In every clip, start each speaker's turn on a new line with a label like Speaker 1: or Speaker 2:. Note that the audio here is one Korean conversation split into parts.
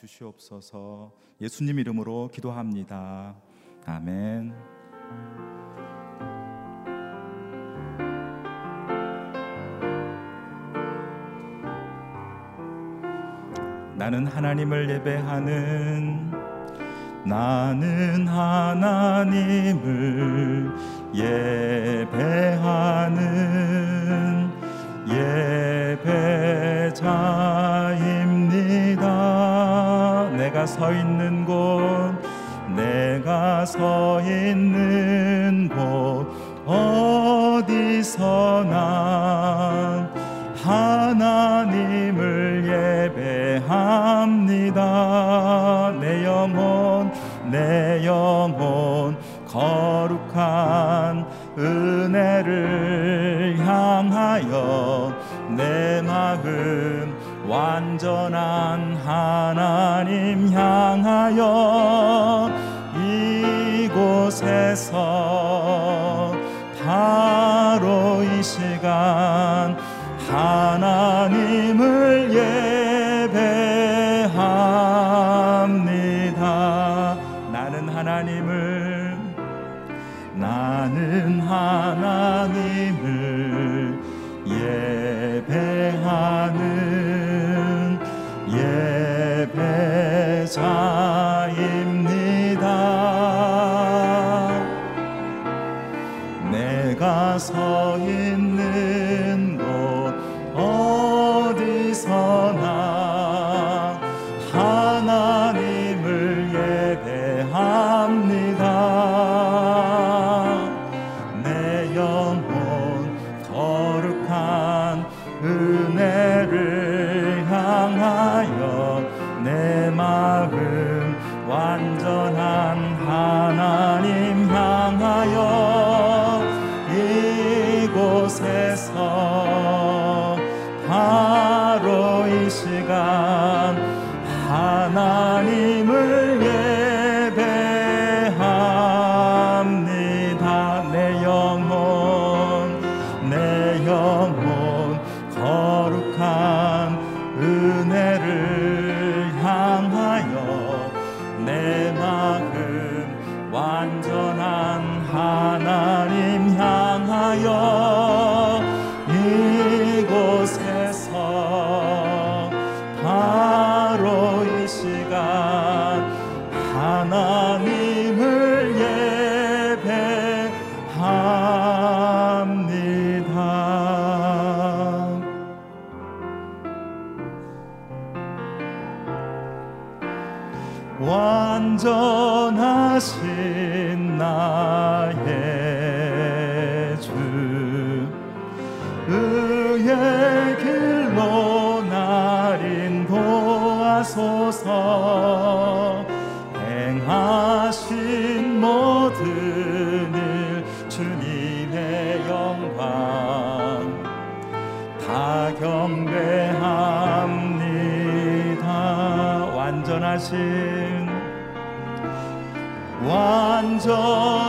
Speaker 1: 주시옵소서. 예수님 이름으로 기도합니다. 아멘. 나는 하나님을 예배하는 나는 하나님을 예배하는 예배자입니다. 내가 서 있는 곳, 내가 서 있는 곳, 어디서나 하나님을 예배합니다. 내 영혼, 내 영혼, 거룩한 은혜를 향하여 내 마음 완전한 하나님 향하여 이곳에서 바로 이 시간 하나님을 예배합니다. 나는 하나님을 나는 하나 바로 이 시간 완전하신 완전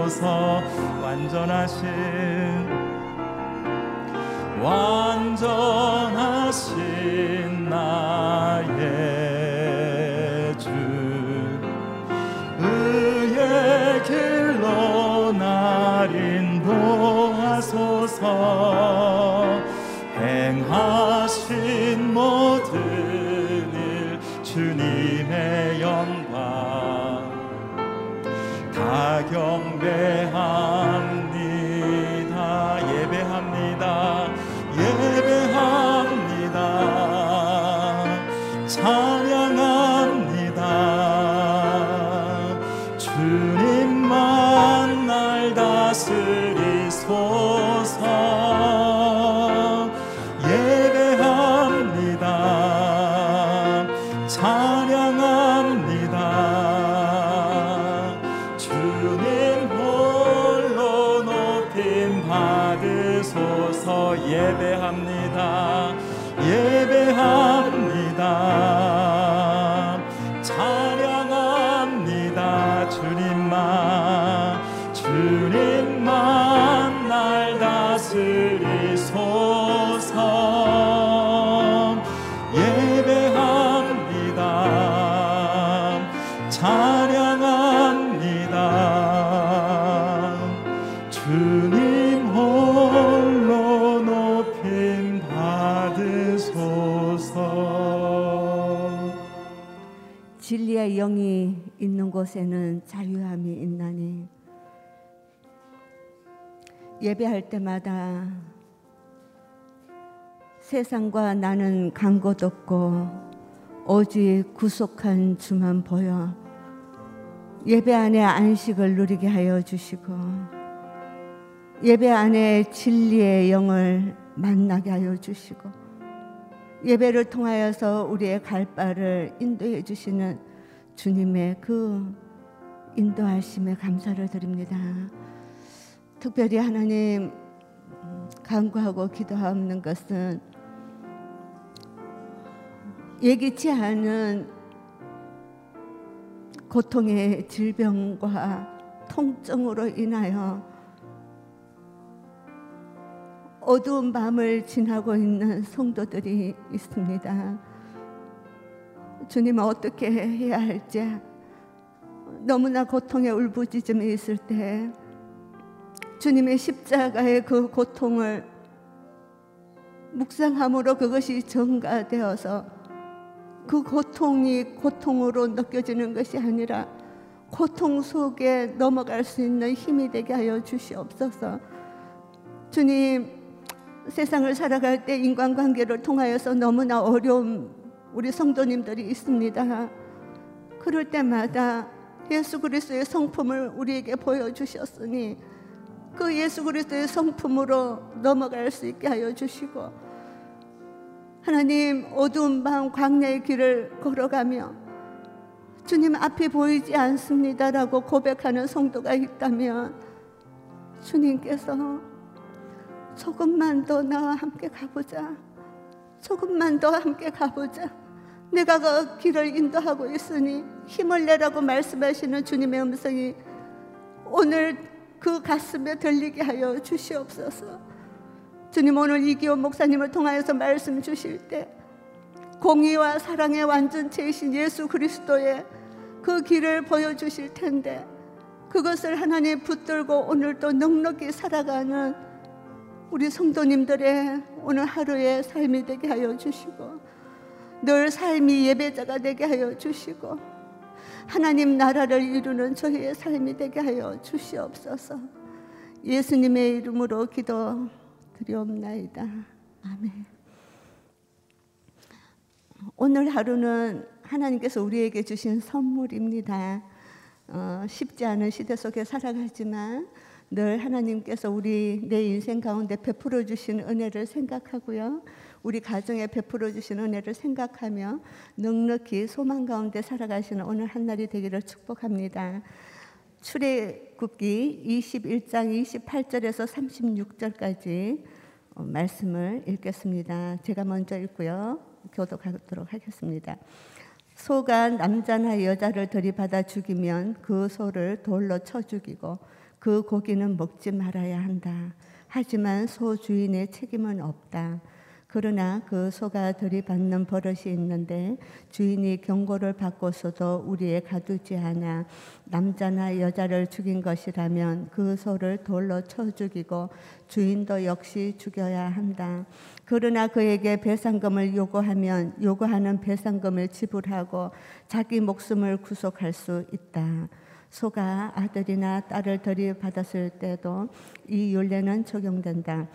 Speaker 1: 받으소서. 완전하신 완전하신 나의 주. 의의 길로 날 인도하소서 경배합
Speaker 2: 예배할 때마다 세상과 나는 간 곳 없고 오직 구속한 주만 보여 예배 안에 안식을 누리게 하여 주시고 예배 안에 진리의 영을 만나게 하여 주시고 예배를 통하여서 우리의 갈 바를 인도해 주시는 주님의 그 인도하심에 감사를 드립니다. 특별히 하나님 음, 간구하고 기도하는 것은 예기치 않은 고통의 질병과 통증으로 인하여 어두운 밤을 지나고 있는 성도들이 있습니다. 주님 어떻게 해야 할지 너무나 고통의 울부짖음이 있을 때 주님의 십자가의 그 고통을 묵상함으로 그것이 전가되어서 그 고통이 고통으로 느껴지는 것이 아니라 고통 속에 넘어갈 수 있는 힘이 되게 하여 주시옵소서. 주님 세상을 살아갈 때 인간관계를 통하여서 너무나 어려운 우리 성도님들이 있습니다. 그럴 때마다 예수 그리스도의 성품을 우리에게 보여주셨으니 그 예수 그리스도의 성품으로 넘어갈 수 있게 하여 주시고 하나님 어두운 밤 광야의 길을 걸어가며 주님 앞이 보이지 않습니다라고 고백하는 성도가 있다면 주님께서 조금만 더 나와 함께 가보자. 조금만 더 함께 가보자. 내가 그 길을 인도하고 있으니 힘을 내라고 말씀하시는 주님의 음성이 오늘 그 가슴에 들리게 하여 주시옵소서. 주님 오늘 이기원 목사님을 통하여서 말씀 주실 때 공의와 사랑의 완전체이신 예수 그리스도의 그 길을 보여주실 텐데 그것을 하나님 붙들고 오늘도 넉넉히 살아가는 우리 성도님들의 오늘 하루의 삶이 되게 하여 주시고 늘 삶이 예배자가 되게 하여 주시고 하나님 나라를 이루는 저희의 삶이 되게 하여 주시옵소서. 예수님의 이름으로 기도 드리옵나이다. 아멘. 오늘 하루는 하나님께서 우리에게 주신 선물입니다. 어, 쉽지 않은 시대 속에 살아가지만 늘 하나님께서 우리 내 인생 가운데 베풀어 주신 은혜를 생각하고요. 우리 가정에 베풀어 주신 은혜를 생각하며 넉넉히 소망 가운데 살아가시는 오늘 한 날이 되기를 축복합니다. 출애굽기 21장 28절에서 36절까지 어, 말씀을 읽겠습니다. 제가 먼저 읽고요. 교독하도록 하겠습니다. 소가 남자나 여자를 들이받아 죽이면 그 소를 돌로 쳐 죽이고 그 고기는 먹지 말아야 한다. 하지만 소 주인의 책임은 없다. 그러나 그 소가 들이받는 버릇이 있는데 주인이 경고를 받고서도 우리에 가두지 않아 남자나 여자를 죽인 것이라면 그 소를 돌로 쳐 죽이고 주인도 역시 죽여야 한다. 그러나 그에게 배상금을 요구하면 요구하는 배상금을 지불하고 자기 목숨을 구속할 수 있다. 소가 아들이나 딸을 들이받았을 때도 이 율례는 적용된다.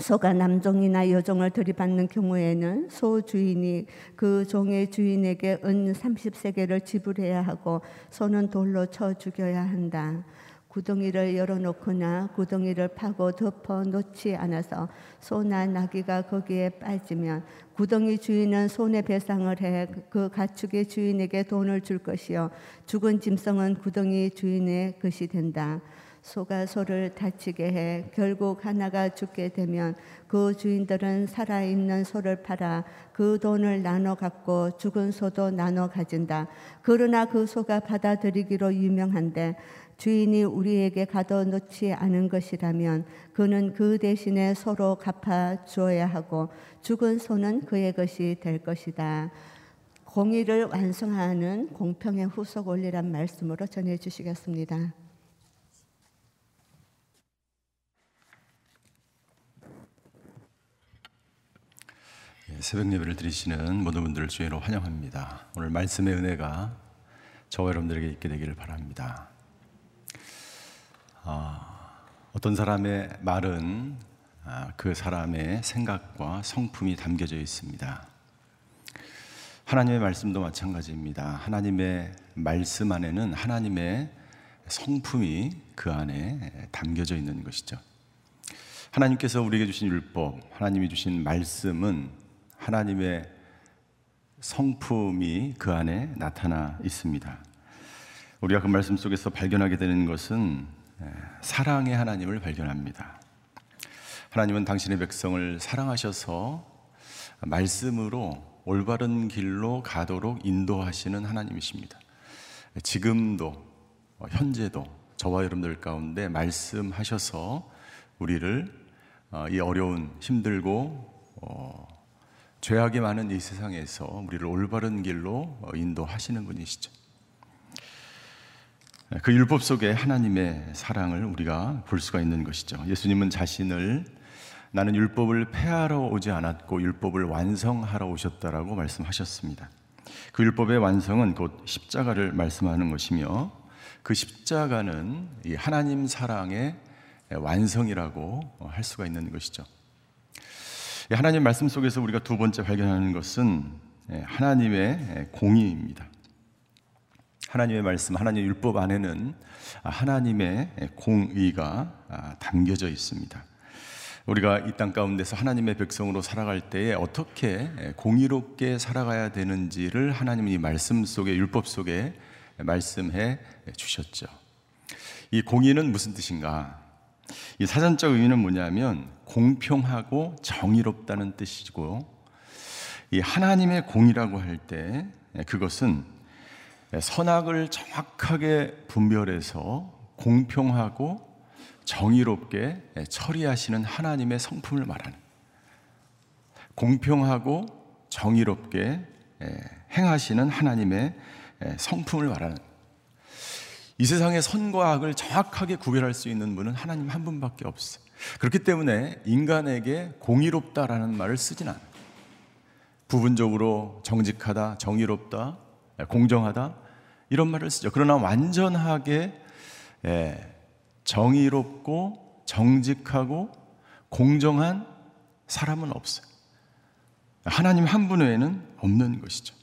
Speaker 2: 소가 남종이나 여종을 들이받는 경우에는 소 주인이 그 종의 주인에게 은 30세계를 지불해야 하고 소는 돌로 쳐 죽여야 한다. 구덩이를 열어놓거나 구덩이를 파고 덮어 놓지 않아서 소나 나귀가 거기에 빠지면 구덩이 주인은 손해 배상을 해 그 가축의 주인에게 돈을 줄 것이요 죽은 짐승은 구덩이 주인의 것이 된다. 소가 소를 다치게 해 결국 하나가 죽게 되면 그 주인들은 살아있는 소를 팔아 그 돈을 나눠 갖고 죽은 소도 나눠 가진다. 그러나 그 소가 받아들이기로 유명한데 주인이 우리에게 가둬놓지 않은 것이라면 그는 그 대신에 소로 갚아 주어야 하고 죽은 소는 그의 것이 될 것이다. 공의를 완성하는 공평의 후속 원리란 말씀으로 전해 주시겠습니다.
Speaker 3: 새벽 예배를 드리시는 모든 분들을 주의로 환영합니다. 오늘 말씀의 은혜가 저와 여러분들에게 있게 되기를 바랍니다. 아, 어떤 사람의 말은 아, 그 사람의 생각과 성품이 담겨져 있습니다. 하나님의 말씀도 마찬가지입니다. 하나님의 말씀 안에는 하나님의 성품이 그 안에 담겨져 있는 것이죠. 하나님께서 우리에게 주신 율법, 하나님이 주신 말씀은 하나님의 성품이 그 안에 나타나 있습니다. 우리가 그 말씀 속에서 발견하게 되는 것은 사랑의 하나님을 발견합니다. 하나님은 당신의 백성을 사랑하셔서 말씀으로 올바른 길로 가도록 인도하시는 하나님이십니다. 지금도 현재도 저와 여러분들 가운데 말씀하셔서 우리를 어, 이 어려운 힘들고 어, 죄악이 많은 이 세상에서 우리를 올바른 길로 어, 인도하시는 분이시죠. 그 율법 속에 하나님의 사랑을 우리가 볼 수가 있는 것이죠. 예수님은 자신을 나는 율법을 폐하러 오지 않았고 율법을 완성하러 오셨다라고 말씀하셨습니다. 그 율법의 완성은 곧 십자가를 말씀하는 것이며 그 십자가는 이 하나님 사랑의 완성이라고 할 수가 있는 것이죠. 하나님 말씀 속에서 우리가 두 번째 발견하는 것은 하나님의 공의입니다. 하나님의 말씀, 하나님의 율법 안에는 하나님의 공의가 담겨져 있습니다. 우리가 이 땅 가운데서 하나님의 백성으로 살아갈 때에 어떻게 공의롭게 살아가야 되는지를 하나님이 이 말씀 속에 율법 속에 말씀해 주셨죠. 이 공의는 무슨 뜻인가? 이 사전적 의미는 뭐냐면 공평하고 정의롭다는 뜻이고 이 하나님의 공이라고 할 때 그것은 선악을 정확하게 분별해서 공평하고 정의롭게 처리하시는 하나님의 성품을 말하는 공평하고 정의롭게 행하시는 하나님의 성품을 말하는 이 세상의 선과 악을 정확하게 구별할 수 있는 분은 하나님 한 분밖에 없어요. 그렇기 때문에 인간에게 공의롭다라는 말을 쓰진 않아요. 부분적으로 정직하다, 정의롭다, 공정하다 이런 말을 쓰죠. 그러나 완전하게 예, 정의롭고 정직하고 공정한 사람은 없어요. 하나님 한 분 외에는 없는 것이죠.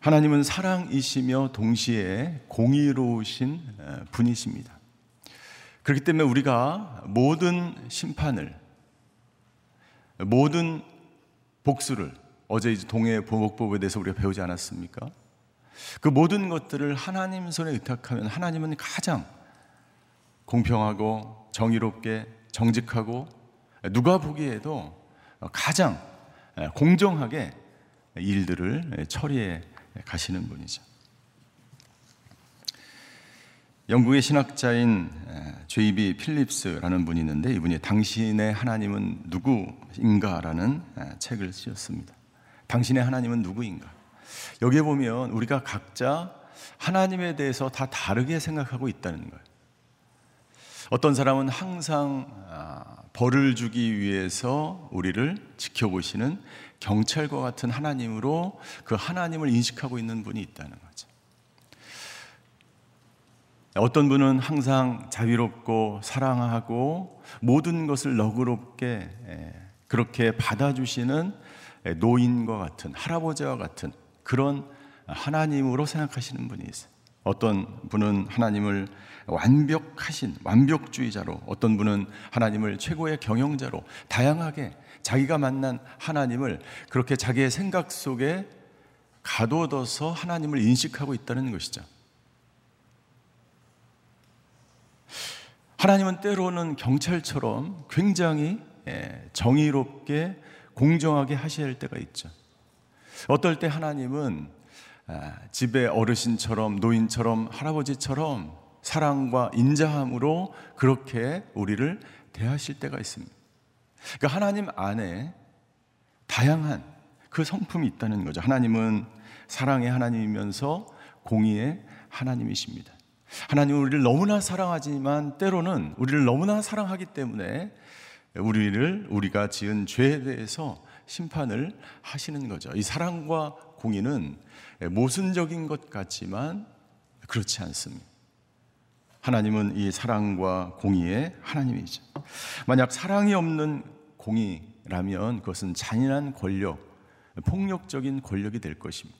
Speaker 3: 하나님은 사랑이시며 동시에 공의로우신 분이십니다. 그렇기 때문에 우리가 모든 심판을, 모든 복수를 어제 이제 동해 보복법에 대해서 우리가 배우지 않았습니까? 그 모든 것들을 하나님 손에 의탁하면 하나님은 가장 공평하고 정의롭게 정직하고 누가 보기에도 가장 공정하게 일들을 처리해 가시는 분이죠. 영국의 신학자인 제이비 필립스라는 분이 있는데 이분이 당신의 하나님은 누구인가라는 책을 쓰셨습니다. 당신의 하나님은 누구인가? 여기에 보면 우리가 각자 하나님에 대해서 다 다르게 생각하고 있다는 거예요. 어떤 사람은 항상 아, 벌을 주기 위해서 우리를 지켜보시는 경찰과 같은 하나님으로 그 하나님을 인식하고 있는 분이 있다는 거죠. 어떤 분은 항상 자유롭고 사랑하고 모든 것을 너그럽게 예, 그렇게 받아주시는 예, 노인과 같은 할아버지와 같은 그런 하나님으로 생각하시는 분이 있어요. 어떤 분은 하나님을 완벽하신 완벽주의자로 어떤 분은 하나님을 최고의 경영자로 다양하게 자기가 만난 하나님을 그렇게 자기의 생각 속에 가둬둬서 하나님을 인식하고 있다는 것이죠. 하나님은 때로는 경찰처럼 굉장히 예, 정의롭게 공정하게 하셔야 때가 있죠. 어떨 때 하나님은 아, 집의 어르신처럼 노인처럼 할아버지처럼 사랑과 인자함으로 그렇게 우리를 대하실 때가 있습니다. 그러니까 하나님 안에 다양한 그 성품이 있다는 거죠. 하나님은 사랑의 하나님이면서 공의의 하나님이십니다. 하나님은 우리를 너무나 사랑하지만 때로는 우리를 너무나 사랑하기 때문에 우리를 우리가 지은 죄에 대해서 심판을 하시는 거죠. 이 사랑과 공의는 모순적인 것 같지만 그렇지 않습니다. 하나님은 이 사랑과 공의의 하나님이죠. 만약 사랑이 없는 공의라면 그것은 잔인한 권력, 폭력적인 권력이 될 것입니다.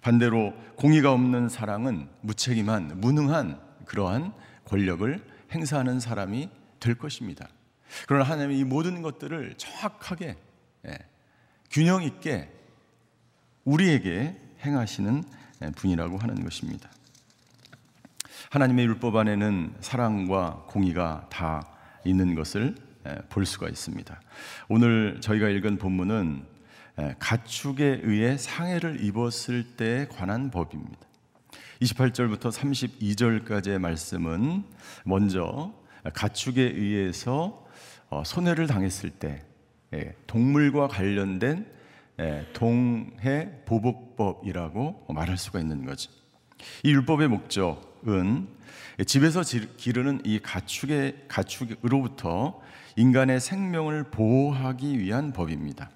Speaker 3: 반대로 공의가 없는 사랑은 무책임한, 무능한 그러한 권력을 행사하는 사람이 될 것입니다. 그러나 하나님이 이 모든 것들을 정확하게 예, 균형 있게 우리에게 행하시는 예, 분이라고 하는 것입니다. 하나님의 율법 안에는 사랑과 공의가 다 있는 것을 예, 볼 수가 있습니다. 오늘 저희가 읽은 본문은 예, 가축에 의해 상해를 입었을 때에 관한 법입니다. 28절부터 32절까지의 말씀은 먼저 가축에 의해서 어, 손해를 당했을 때 예, 동물과 관련된 예, 동해 보복법이라고 말할 수가 있는 거죠. 이 율법의 목적은 집에서 기르는 이 가축의 가축으로부터 인간의 생명을 보호하기 위한 법입니다.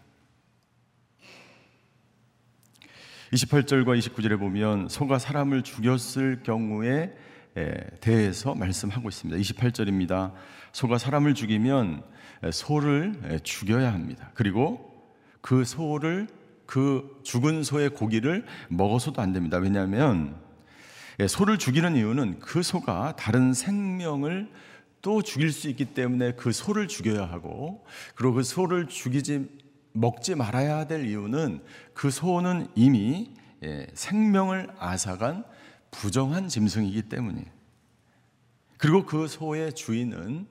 Speaker 3: 28절과 29절에 보면 소가 사람을 죽였을 경우에 대해서 말씀하고 있습니다. 28절입니다. 소가 사람을 죽이면 소를 죽여야 합니다. 그리고 그 소를 그 죽은 소의 고기를 먹어서도 안 됩니다. 왜냐하면 소를 죽이는 이유는 그 소가 다른 생명을 또 죽일 수 있기 때문에 그 소를 죽여야 하고 그리고 그 소를 죽이지 먹지 말아야 될 이유는 그 소는 이미 예, 생명을 앗아간 부정한 짐승이기 때문이에요. 그리고 그 소의 주인은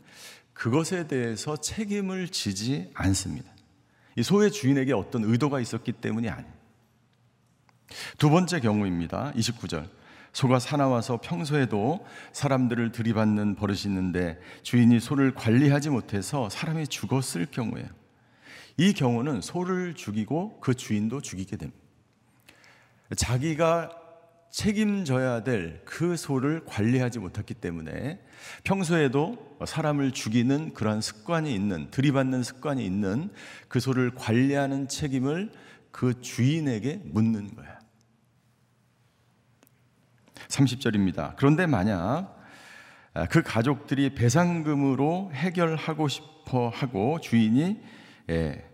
Speaker 3: 그것에 대해서 책임을 지지 않습니다. 이 소의 주인에게 어떤 의도가 있었기 때문이 아니에요. 두 번째 경우입니다. 29절. 소가 사나워서 평소에도 사람들을 들이받는 버릇이 있는데 주인이 소를 관리하지 못해서 사람이 죽었을 경우에요. 이 경우는 소를 죽이고 그 주인도 죽이게 됩니다. 자기가 책임져야 될 그 소를 관리하지 못했기 때문에 평소에도 사람을 죽이는 그러한 습관이 있는 들이받는 습관이 있는 그 소를 관리하는 책임을 그 주인에게 묻는 거야. 30절입니다. 그런데 만약 그 가족들이 배상금으로 해결하고 싶어 하고 주인이 예,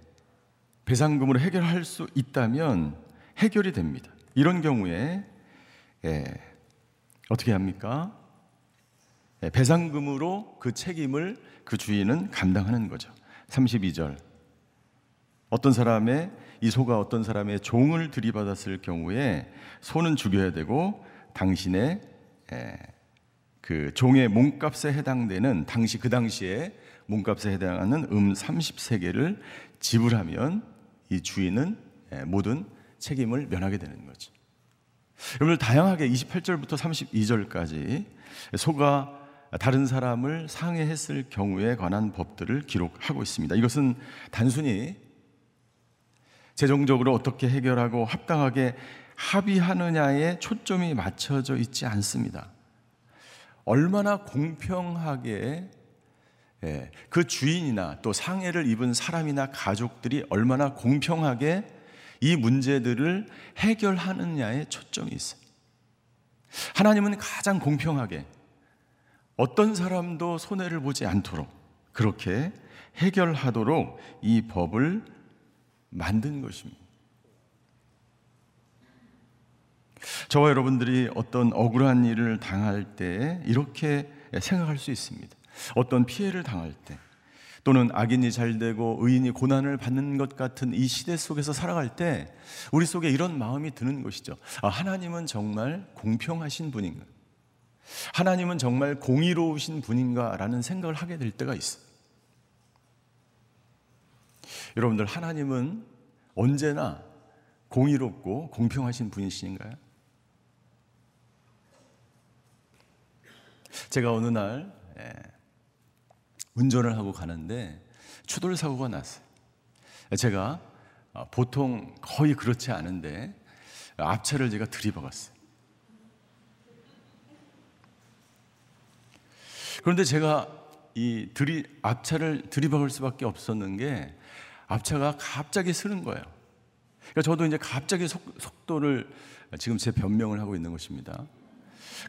Speaker 3: 배상금으로 해결할 수 있다면 해결이 됩니다. 이런 경우에 예, 어떻게 합니까? 예, 배상금으로 그 책임을 그 주인은 감당하는 거죠. 32절. 어떤 사람의 이 소가 어떤 사람의 종을 들이받았을 경우에 소는 죽여야 되고 당신의 예, 그 종의 몸값에 해당되는 당시 그 당시에 몸값에 해당하는 음 30세계를 지불하면 이 주인은 예, 모든 책임을 면하게 되는 거죠. 여러분 다양하게 28절부터 32절까지 소가 다른 사람을 상해했을 경우에 관한 법들을 기록하고 있습니다. 이것은 단순히 재정적으로 어떻게 해결하고 합당하게 합의하느냐에 초점이 맞춰져 있지 않습니다. 얼마나 공평하게 예, 그 주인이나 또 상해를 입은 사람이나 가족들이 얼마나 공평하게 이 문제들을 해결하느냐에 초점이 있어요. 하나님은 가장 공평하게 어떤 사람도 손해를 보지 않도록 그렇게 해결하도록 이 법을 만든 것입니다. 저와 여러분들이 어떤 억울한 일을 당할 때 이렇게 생각할 수 있습니다. 어떤 피해를 당할 때 또는 악인이 잘 되고 의인이 고난을 받는 것 같은 이 시대 속에서 살아갈 때 우리 속에 이런 마음이 드는 것이죠. 아, 하나님은 정말 공평하신 분인가? 하나님은 정말 공의로우신 분인가라는 생각을 하게 될 때가 있어요. 여러분들 하나님은 언제나 공의롭고 공평하신 분이신가요? 제가 어느 날 예, 운전을 하고 가는데 추돌 사고가 났어요. 제가 어, 보통 거의 그렇지 않은데 앞차를 제가 들이박았어요. 그런데 제가 이 들이 앞차를 들이박을 수밖에 없었는 게 앞차가 갑자기 쓰는 거예요. 그러니까 저도 이제 갑자기 속, 속도를 지금 제 변명을 하고 있는 것입니다.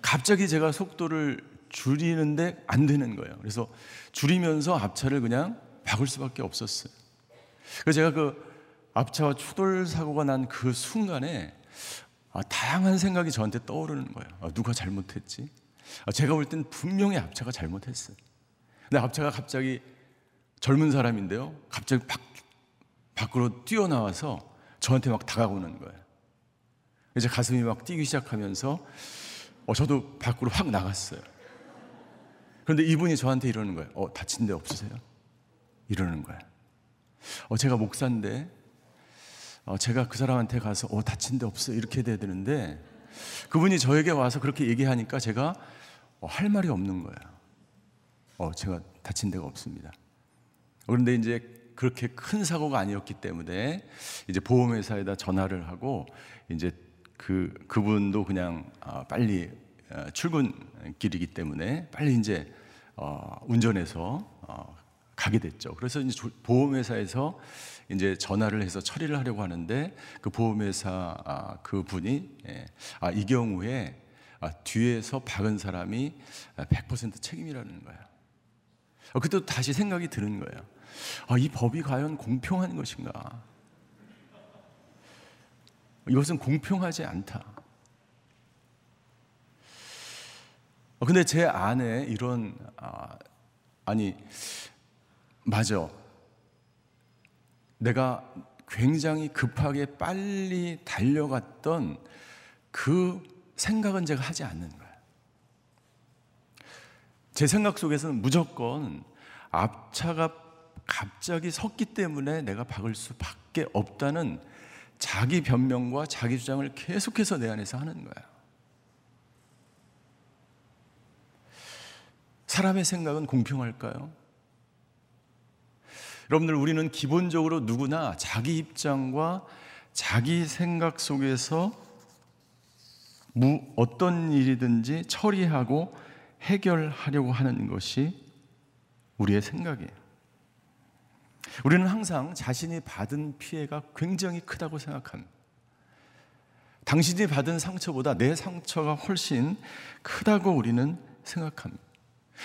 Speaker 3: 갑자기 제가 속도를 줄이는데 안 되는 거예요. 그래서 줄이면서 앞차를 그냥 박을 수밖에 없었어요. 그래서 제가 그 앞차와 추돌 사고가 난 그 순간에 아, 다양한 생각이 저한테 떠오르는 거예요. 아, 누가 잘못했지? 아, 제가 볼 땐 분명히 앞차가 잘못했어요. 근데 앞차가 갑자기 젊은 사람인데요. 갑자기 밖, 밖으로 뛰어나와서 저한테 막 다가오는 거예요. 이제 가슴이 막 뛰기 시작하면서 어, 저도 밖으로 확 나갔어요. 그런데 이분이 저한테 이러는 거예요. 어, 다친 데 없으세요? 이러는 거예요. 어, 제가 목사인데, 어, 제가 그 사람한테 가서, 어, 다친 데 없어. 이렇게 돼야 되는데, 그분이 저에게 와서 그렇게 얘기하니까 제가 어, 할 말이 없는 거예요. 어, 제가 다친 데가 없습니다. 그런데 이제 그렇게 큰 사고가 아니었기 때문에 이제 보험회사에다 전화를 하고 이제 그 그분도 그냥 아, 빨리 어, 출근길이기 때문에 빨리 이제 어, 운전해서 어, 가게 됐죠. 그래서 이제 보험회사에서 이제 전화를 해서 처리를 하려고 하는데 그 보험회사 아, 그 분이 예, 아, 이 경우에 아, 뒤에서 박은 사람이 100% 책임이라는 거예요. 어, 그때 다시 생각이 드는 거예요. 아, 이 법이 과연 공평한 것인가? 이것은 공평하지 않다. 근데 제 안에 이런 아, 아니 맞아. 내가 굉장히 급하게 빨리 달려갔던 그 생각은 제가 하지 않는 거예요. 제 생각 속에서는 무조건 앞차가 갑자기 섰기 때문에 내가 박을 수밖에 없다는 자기 변명과 자기 주장을 계속해서 내 안에서 하는 거예 사람의 생각은 공평할까요? 여러분들, 우리는 기본적으로 누구나 자기 입장과 자기 생각 속에서 무, 어떤 일이든지 처리하고 해결하려고 하는 것이 우리의 생각이에요. 우리는 항상 자신이 받은 피해가 굉장히 크다고 생각합니다. 당신이 받은 상처보다 내 상처가 훨씬 크다고 우리는 생각합니다.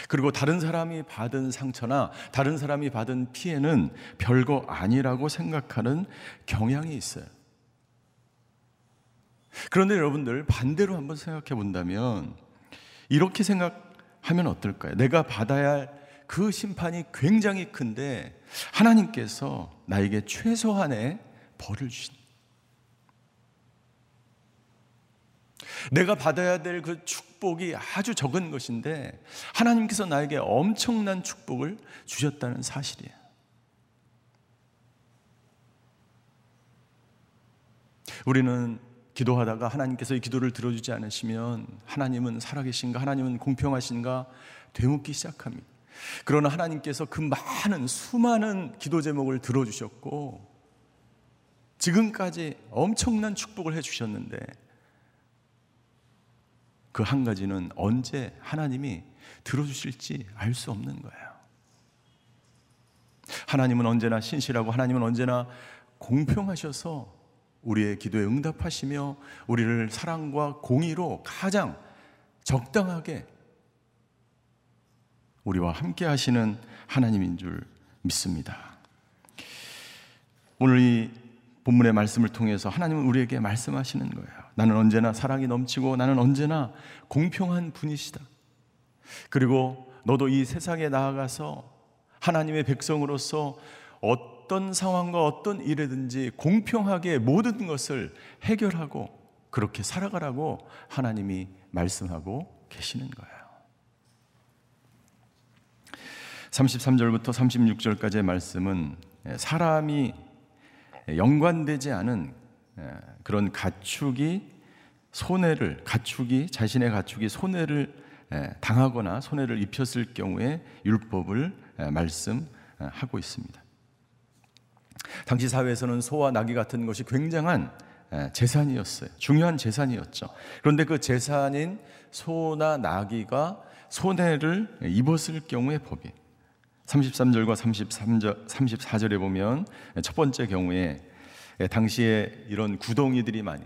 Speaker 3: 그리고 다른 사람이 받은 상처나 다른 사람이 받은 피해는 별거 아니라고 생각하는 경향이 있어요. 그런데 여러분들 반대로 한번 생각해 본다면 이렇게 생각하면 어떨까요? 내가 받아야 할 그 심판이 굉장히 큰데 하나님께서 나에게 최소한의 벌을 주신 내가 받아야 될 그 축복이 아주 적은 것인데 하나님께서 나에게 엄청난 축복을 주셨다는 사실이에요. 우리는 기도하다가 하나님께서 이 기도를 들어주지 않으시면 하나님은 살아계신가, 하나님은 공평하신가 되묻기 시작합니다. 그러나 하나님께서 그 많은 수많은 기도 제목을 들어주셨고 지금까지 엄청난 축복을 해주셨는데 그 한 가지는 언제 하나님이 들어주실지 알 수 없는 거예요. 하나님은 언제나 신실하고 하나님은 언제나 공평하셔서 우리의 기도에 응답하시며 우리를 사랑과 공의로 가장 적당하게 우리와 함께 하시는 하나님인 줄 믿습니다. 오늘 이 본문의 말씀을 통해서 하나님은 우리에게 말씀하시는 거예요. 나는 언제나 사랑이 넘치고 나는 언제나 공평한 분이시다. 그리고 너도 이 세상에 나아가서 하나님의 백성으로서 어떤 상황과 어떤 일이든지 공평하게 모든 것을 해결하고 그렇게 살아가라고 하나님이 말씀하고 계시는 거예요. 33절부터 36절까지의 말씀은 사람이 연관되지 않은 그런 가축이 손해를 가축이 자신의 가축이 손해를 당하거나 손해를 입혔을 경우에 율법을 말씀하고 있습니다. 당시 사회에서는 소와 나귀 같은 것이 굉장한 재산이었어요. 중요한 재산이었죠. 그런데 그 재산인 소나 나귀가 손해를 입었을 경우의 법이 33절과 33절, 34절에 보면 첫 번째 경우에 당시에 이런 구덩이들이 많이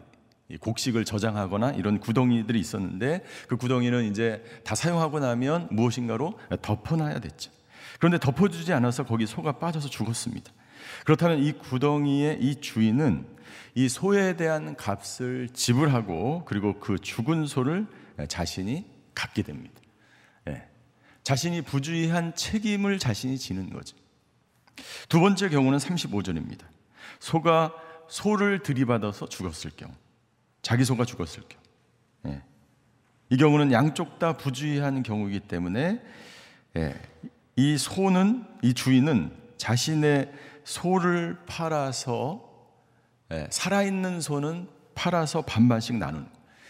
Speaker 3: 곡식을 저장하거나 이런 구덩이들이 있었는데 그 구덩이는 이제 다 사용하고 나면 무엇인가로 덮어놔야 됐죠. 그런데 덮어주지 않아서 거기 소가 빠져서 죽었습니다. 그렇다면 이 구덩이의 이 주인은 이 소에 대한 값을 지불하고 그리고 그 죽은 소를 자신이 갖게 됩니다. 예. 자신이 부주의한 책임을 자신이 지는 거죠. 두 번째 경우는 35절입니다. 소가 소를 들이받아서 죽었을 경우, 자기 소가 죽었을 경우. 예. 이 경우는 양쪽 다 부주의한 경우이기 때문에 예. 이 소는 이 주인은 자신의 소를 팔아서 예. 살아있는 소는 팔아서 반반씩 나누는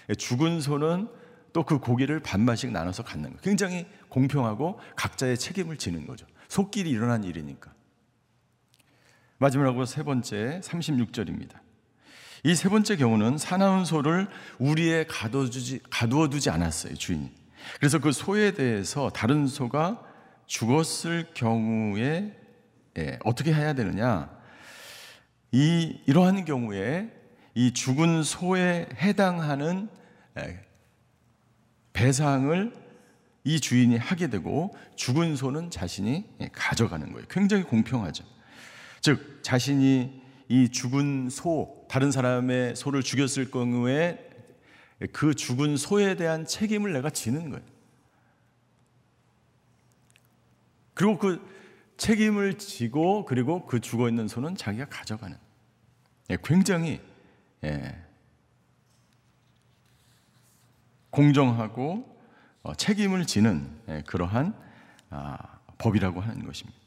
Speaker 3: 예. 죽은 소는 또 그 고기를 반반씩 나눠서 갖는 거. 굉장히 공평하고 각자의 책임을 지는 거죠. 속끼리 일어난 일이니까. 마지막으로 세 번째 36절입니다. 이 세 번째 경우는 사나운 소를 우리에 가둬두지, 가두어 두지 않았어요, 주인이. 그래서 그 소에 대해서 다른 소가 죽었을 경우에 예, 어떻게 해야 되느냐? 이 이러한 경우에 이 죽은 소에 해당하는 예, 배상을 이 주인이 하게 되고 죽은 소는 자신이 예, 가져가는 거예요. 굉장히 공평하죠. 즉 자신이 이 죽은 소 다른 사람의 소를 죽였을 경우에 그 죽은 소에 대한 책임을 내가 지는 거예요. 그리고 그 책임을 지고 그리고 그 죽어 있는 소는 자기가 가져가는. 예, 굉장히 예, 공정하고 어, 책임을 지는 예, 그러한 아, 법이라고 하는 것입니다.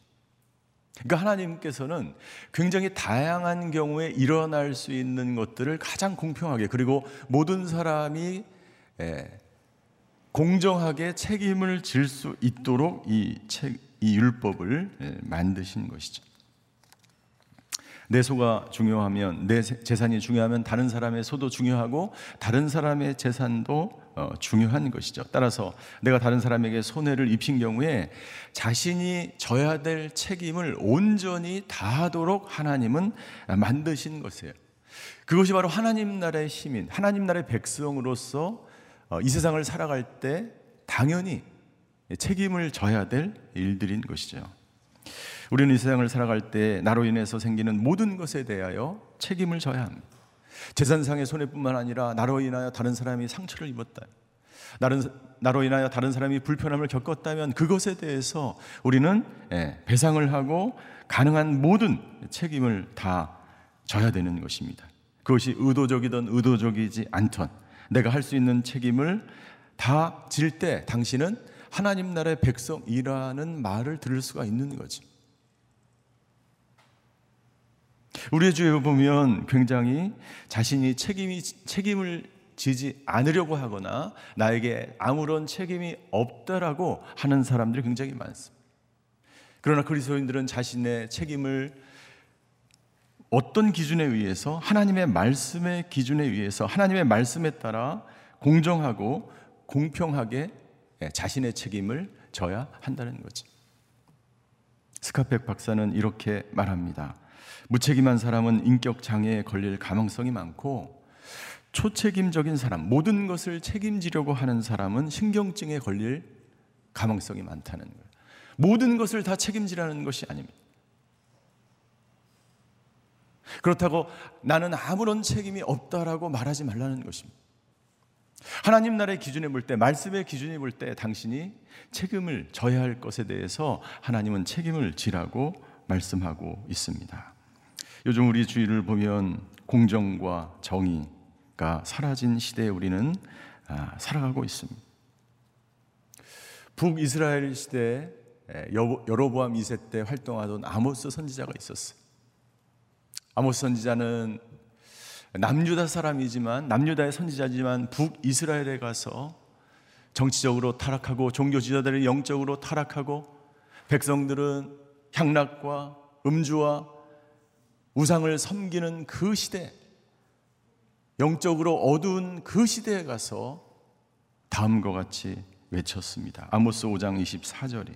Speaker 3: 그러니까 하나님께서는 굉장히 다양한 경우에 일어날 수 있는 것들을 가장 공평하게 그리고 모든 사람이 예, 공정하게 책임을 질 수 있도록 이, 책, 이 율법을 예, 만드신 것이죠. 내 소가 중요하면 내 재산이 중요하면 다른 사람의 소도 중요하고 다른 사람의 재산도 어, 중요한 것이죠. 따라서 내가 다른 사람에게 손해를 입힌 경우에 자신이 져야 될 책임을 온전히 다하도록 하나님은 만드신 것이에요. 그것이 바로 하나님 나라의 시민, 하나님 나라의 백성으로서 어, 이 세상을 살아갈 때 당연히 책임을 져야 될 일들인 것이죠. 우리는 이 세상을 살아갈 때 나로 인해서 생기는 모든 것에 대하여 책임을 져야 합니다. 재산상의 손해뿐만 아니라 나로 인하여 다른 사람이 상처를 입었다. 나른, 나로 인하여 다른 사람이 불편함을 겪었다면 그것에 대해서 우리는 예, 배상을 하고 가능한 모든 책임을 다 져야 되는 것입니다. 그것이 의도적이든 의도적이지 않던 내가 할 수 있는 책임을 다 질 때 당신은 하나님 나라의 백성이라는 말을 들을 수가 있는 거지. 우리의 주에 보면 굉장히 자신이 책임이, 책임을 지지 않으려고 하거나 나에게 아무런 책임이 없다라고 하는 사람들이 굉장히 많습니다. 그러나 그리스도인들은 자신의 책임을 어떤 기준에 의해서 하나님의 말씀의 기준에 의해서 하나님의 말씀에 따라 공정하고 공평하게 자신의 책임을 져야 한다는 거지. 스카펙 박사는 이렇게 말합니다. 무책임한 사람은 인격 장애에 걸릴 가능성이 많고 초책임적인 사람, 모든 것을 책임지려고 하는 사람은 신경증에 걸릴 가능성이 많다는 거예요. 모든 것을 다 책임지라는 것이 아닙니다. 그렇다고 나는 아무런 책임이 없다라고 말하지 말라는 것입니다. 하나님 나라의 기준에 볼 때, 말씀의 기준에 볼 때 당신이 책임을 져야 할 것에 대해서 하나님은 책임을 지라고 말씀하고 있습니다. 요즘 우리 주위를 보면 공정과 정의가 사라진 시대에 우리는 아, 살아가고 있습니다. 북이스라엘 시대에 여로보암 2세 때 활동하던 아모스 선지자가 있었어요. 아모스 선지자는 남유다 사람이지만 남유다의 선지자지만 북이스라엘에 가서 정치적으로 타락하고 종교 지도자들이 영적으로 타락하고 백성들은 향락과 음주와 우상을 섬기는 그 시대 영적으로 어두운 그 시대에 가서 다음과 같이 외쳤습니다. 아모스 5장 24절이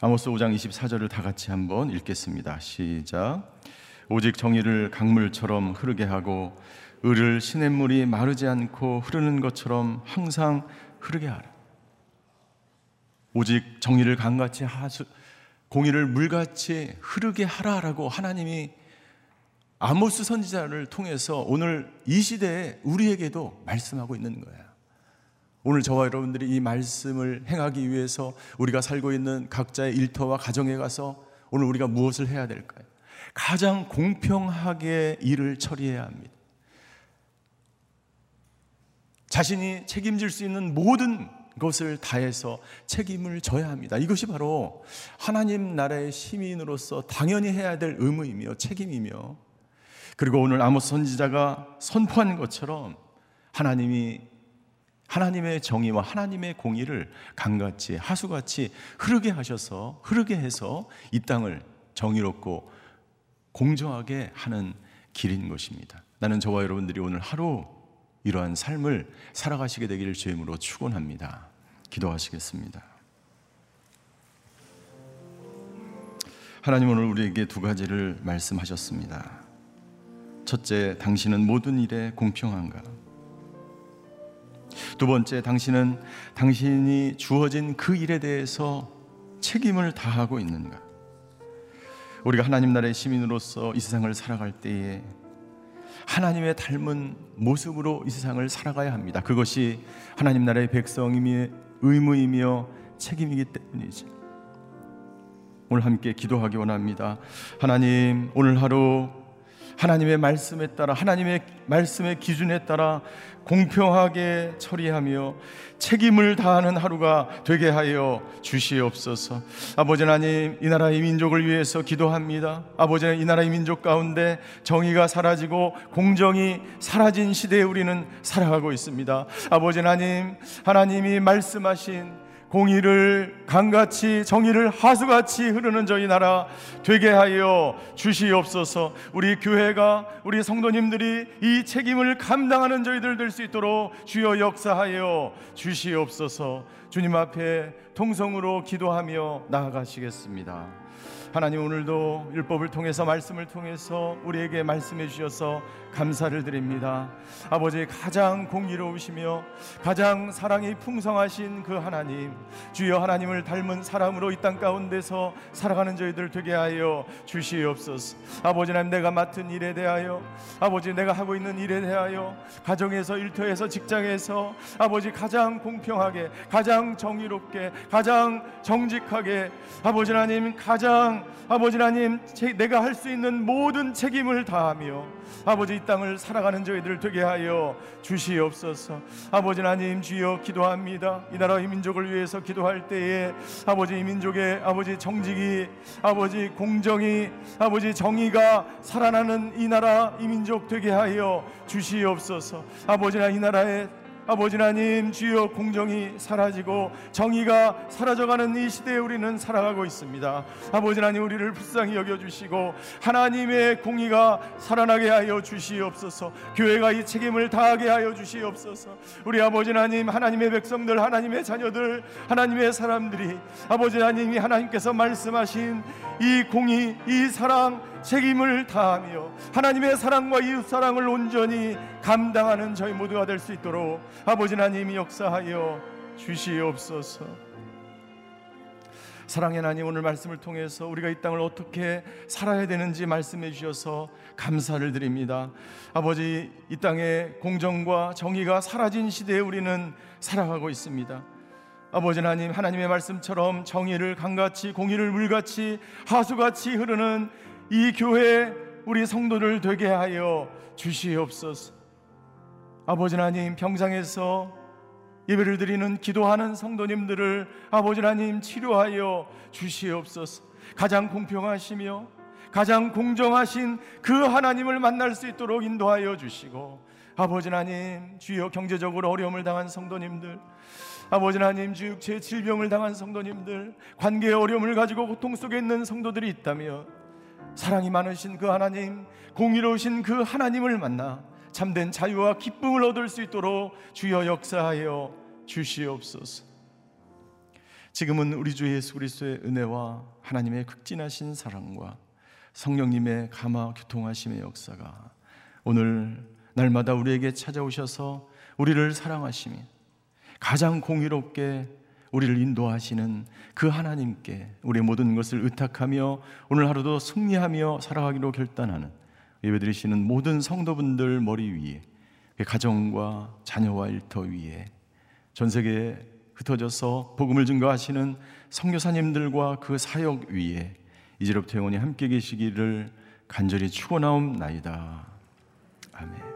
Speaker 3: 아모스 5장 24절을 다 같이 한번 읽겠습니다. 시작. 오직 정의를 강물처럼 흐르게 하고 을을 시냇물이 마르지 않고 흐르는 것처럼 항상 흐르게 하라. 오직 정의를 강같이 하수 공의를 물같이 흐르게 하라라고 하나님이 아모스 선지자를 통해서 오늘 이 시대에 우리에게도 말씀하고 있는 거예요. 오늘 저와 여러분들이 이 말씀을 행하기 위해서 우리가 살고 있는 각자의 일터와 가정에 가서 오늘 우리가 무엇을 해야 될까요? 가장 공평하게 일을 처리해야 합니다. 자신이 책임질 수 있는 모든 것을 다해서 책임을 져야 합니다. 이것이 바로 하나님 나라의 시민으로서 당연히 해야 될 의무이며 책임이며 그리고 오늘 아모스 선지자가 선포한 것처럼 하나님이 하나님의 정의와 하나님의 공의를 강같이 하수같이 흐르게 하셔서 흐르게 해서 이 땅을 정의롭고 공정하게 하는 길인 것입니다. 나는 저와 여러분들이 오늘 하루 이러한 삶을 살아가시게 되기를 주임으로 축원합니다. 기도하시겠습니다. 하나님 오늘 우리에게 두 가지를 말씀하셨습니다. 첫째, 당신은 모든 일에 공평한가? 두 번째, 당신은 당신이 주어진 그 일에 대해서 책임을 다하고 있는가? 우리가 하나님 나라의 시민으로서 이 세상을 살아갈 때에 하나님의 닮은 모습으로 이 세상을 살아가야 합니다. 그것이 하나님 나라의 백성임의 의무이며 책임이기 때문이지. 오늘 함께 기도하기 원합니다. 하나님, 오늘 하루 하나님의 말씀에 따라 하나님의 말씀의 기준에 따라 공평하게 처리하며 책임을 다하는 하루가 되게 하여 주시옵소서. 아버지 하나님, 이 나라의 민족을 위해서 기도합니다. 아버지 이 나라의 민족 가운데 정의가 사라지고 공정이 사라진 시대에 우리는 살아가고 있습니다. 아버지 하나님, 하나님이 말씀하신 공의를 강같이 정의를 하수같이 흐르는 저희 나라 되게 하여 주시옵소서. 우리 교회가 우리 성도님들이 이 책임을 감당하는 저희들 될 수 있도록 주여 역사하여 주시옵소서. 주님 앞에 통성으로 기도하며 나아가시겠습니다. 하나님 오늘도 율법을 통해서 말씀을 통해서 우리에게 말씀해 주셔서 감사를 드립니다. 아버지 가장 공의로우시며 가장 사랑이 풍성하신 그 하나님 주여 하나님을 닮은 사람으로 이 땅 가운데서 살아가는 저희들 되게 하여 주시옵소서. 아버지 하나님 내가 맡은 일에 대하여 아버지 내가 하고 있는 일에 대하여 가정에서 일터에서 직장에서 아버지 가장 공평하게 가장 정의롭게 가장 정직하게 아버지 하나님 가장 아버지 하나님 내가 할 수 있는 모든 책임을 다하며 아버지 이 땅을 살아가는 저희들 되게 하여 주시옵소서. 아버지 하나님 주여 기도합니다. 이 나라의 민족을 위해서 기도할 때에 아버지 이 민족의 아버지 정직이 아버지 공정이 아버지 정의가 살아나는 이 나라 이 민족 되게 하여 주시옵소서. 아버지나 이 나라의 아버지 하나님 주여 공정이 사라지고 정의가 사라져가는 이 시대에 우리는 살아가고 있습니다. 아버지 하나님 우리를 불쌍히 여겨 주시고 하나님의 공의가 살아나게 하여 주시옵소서. 교회가 이 책임을 다하게 하여 주시옵소서. 우리 아버지 하나님 하나님의 백성들 하나님의 자녀들 하나님의 사람들이 아버지 하나님이 하나님께서 말씀하신 이 공의 이 사랑 책임을 다하며 하나님의 사랑과 이웃 사랑을 온전히 감당하는 저희 모두가 될 수 있도록 아버지 하나님이 역사하여 주시옵소서. 사랑의 하나님 오늘 말씀을 통해서 우리가 이 땅을 어떻게 살아야 되는지 말씀해 주셔서 감사를 드립니다. 아버지 이 땅에 공정과 정의가 사라진 시대에 우리는 살아가고 있습니다. 아버지 하나님 하나님의 말씀처럼 정의를 강같이 공의를 물같이 하수같이 흐르는 이 교회 우리 성도를 되게 하여 주시옵소서. 아버지 하나님 평상에서 예배를 드리는 기도하는 성도님들을 아버지 하나님 치료하여 주시옵소서. 가장 공평하시며 가장 공정하신 그 하나님을 만날 수 있도록 인도하여 주시고 아버지 하나님 주여 경제적으로 어려움을 당한 성도님들 아버지 하나님 주육 제 질병을 당한 성도님들 관계의 어려움을 가지고 고통 속에 있는 성도들이 있다면 사랑이 많으신 그 하나님 공의로우신 그 하나님을 만나 참된 자유와 기쁨을 얻을 수 있도록 주여 역사하여 주시옵소서. 지금은 우리 주 예수 그리스도의 은혜와 하나님의 극진하신 사랑과 성령님의 감화 교통하심의 역사가 오늘 날마다 우리에게 찾아오셔서 우리를 사랑하시며 가장 공의롭게 우리를 인도하시는 그 하나님께 우리의 모든 것을 의탁하며 오늘 하루도 승리하며 살아가기로 결단하는 예배드리시는 모든 성도분들 머리 위에 그 가정과 자녀와 일터 위에 전 세계에 흩어져서 복음을 증거하시는 성교사님들과 그 사역 위에 이제로부터 영원히 함께 계시기를 간절히 축원하옵나이다. 아멘.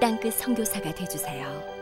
Speaker 4: 땅끝 선교사가 되주세요.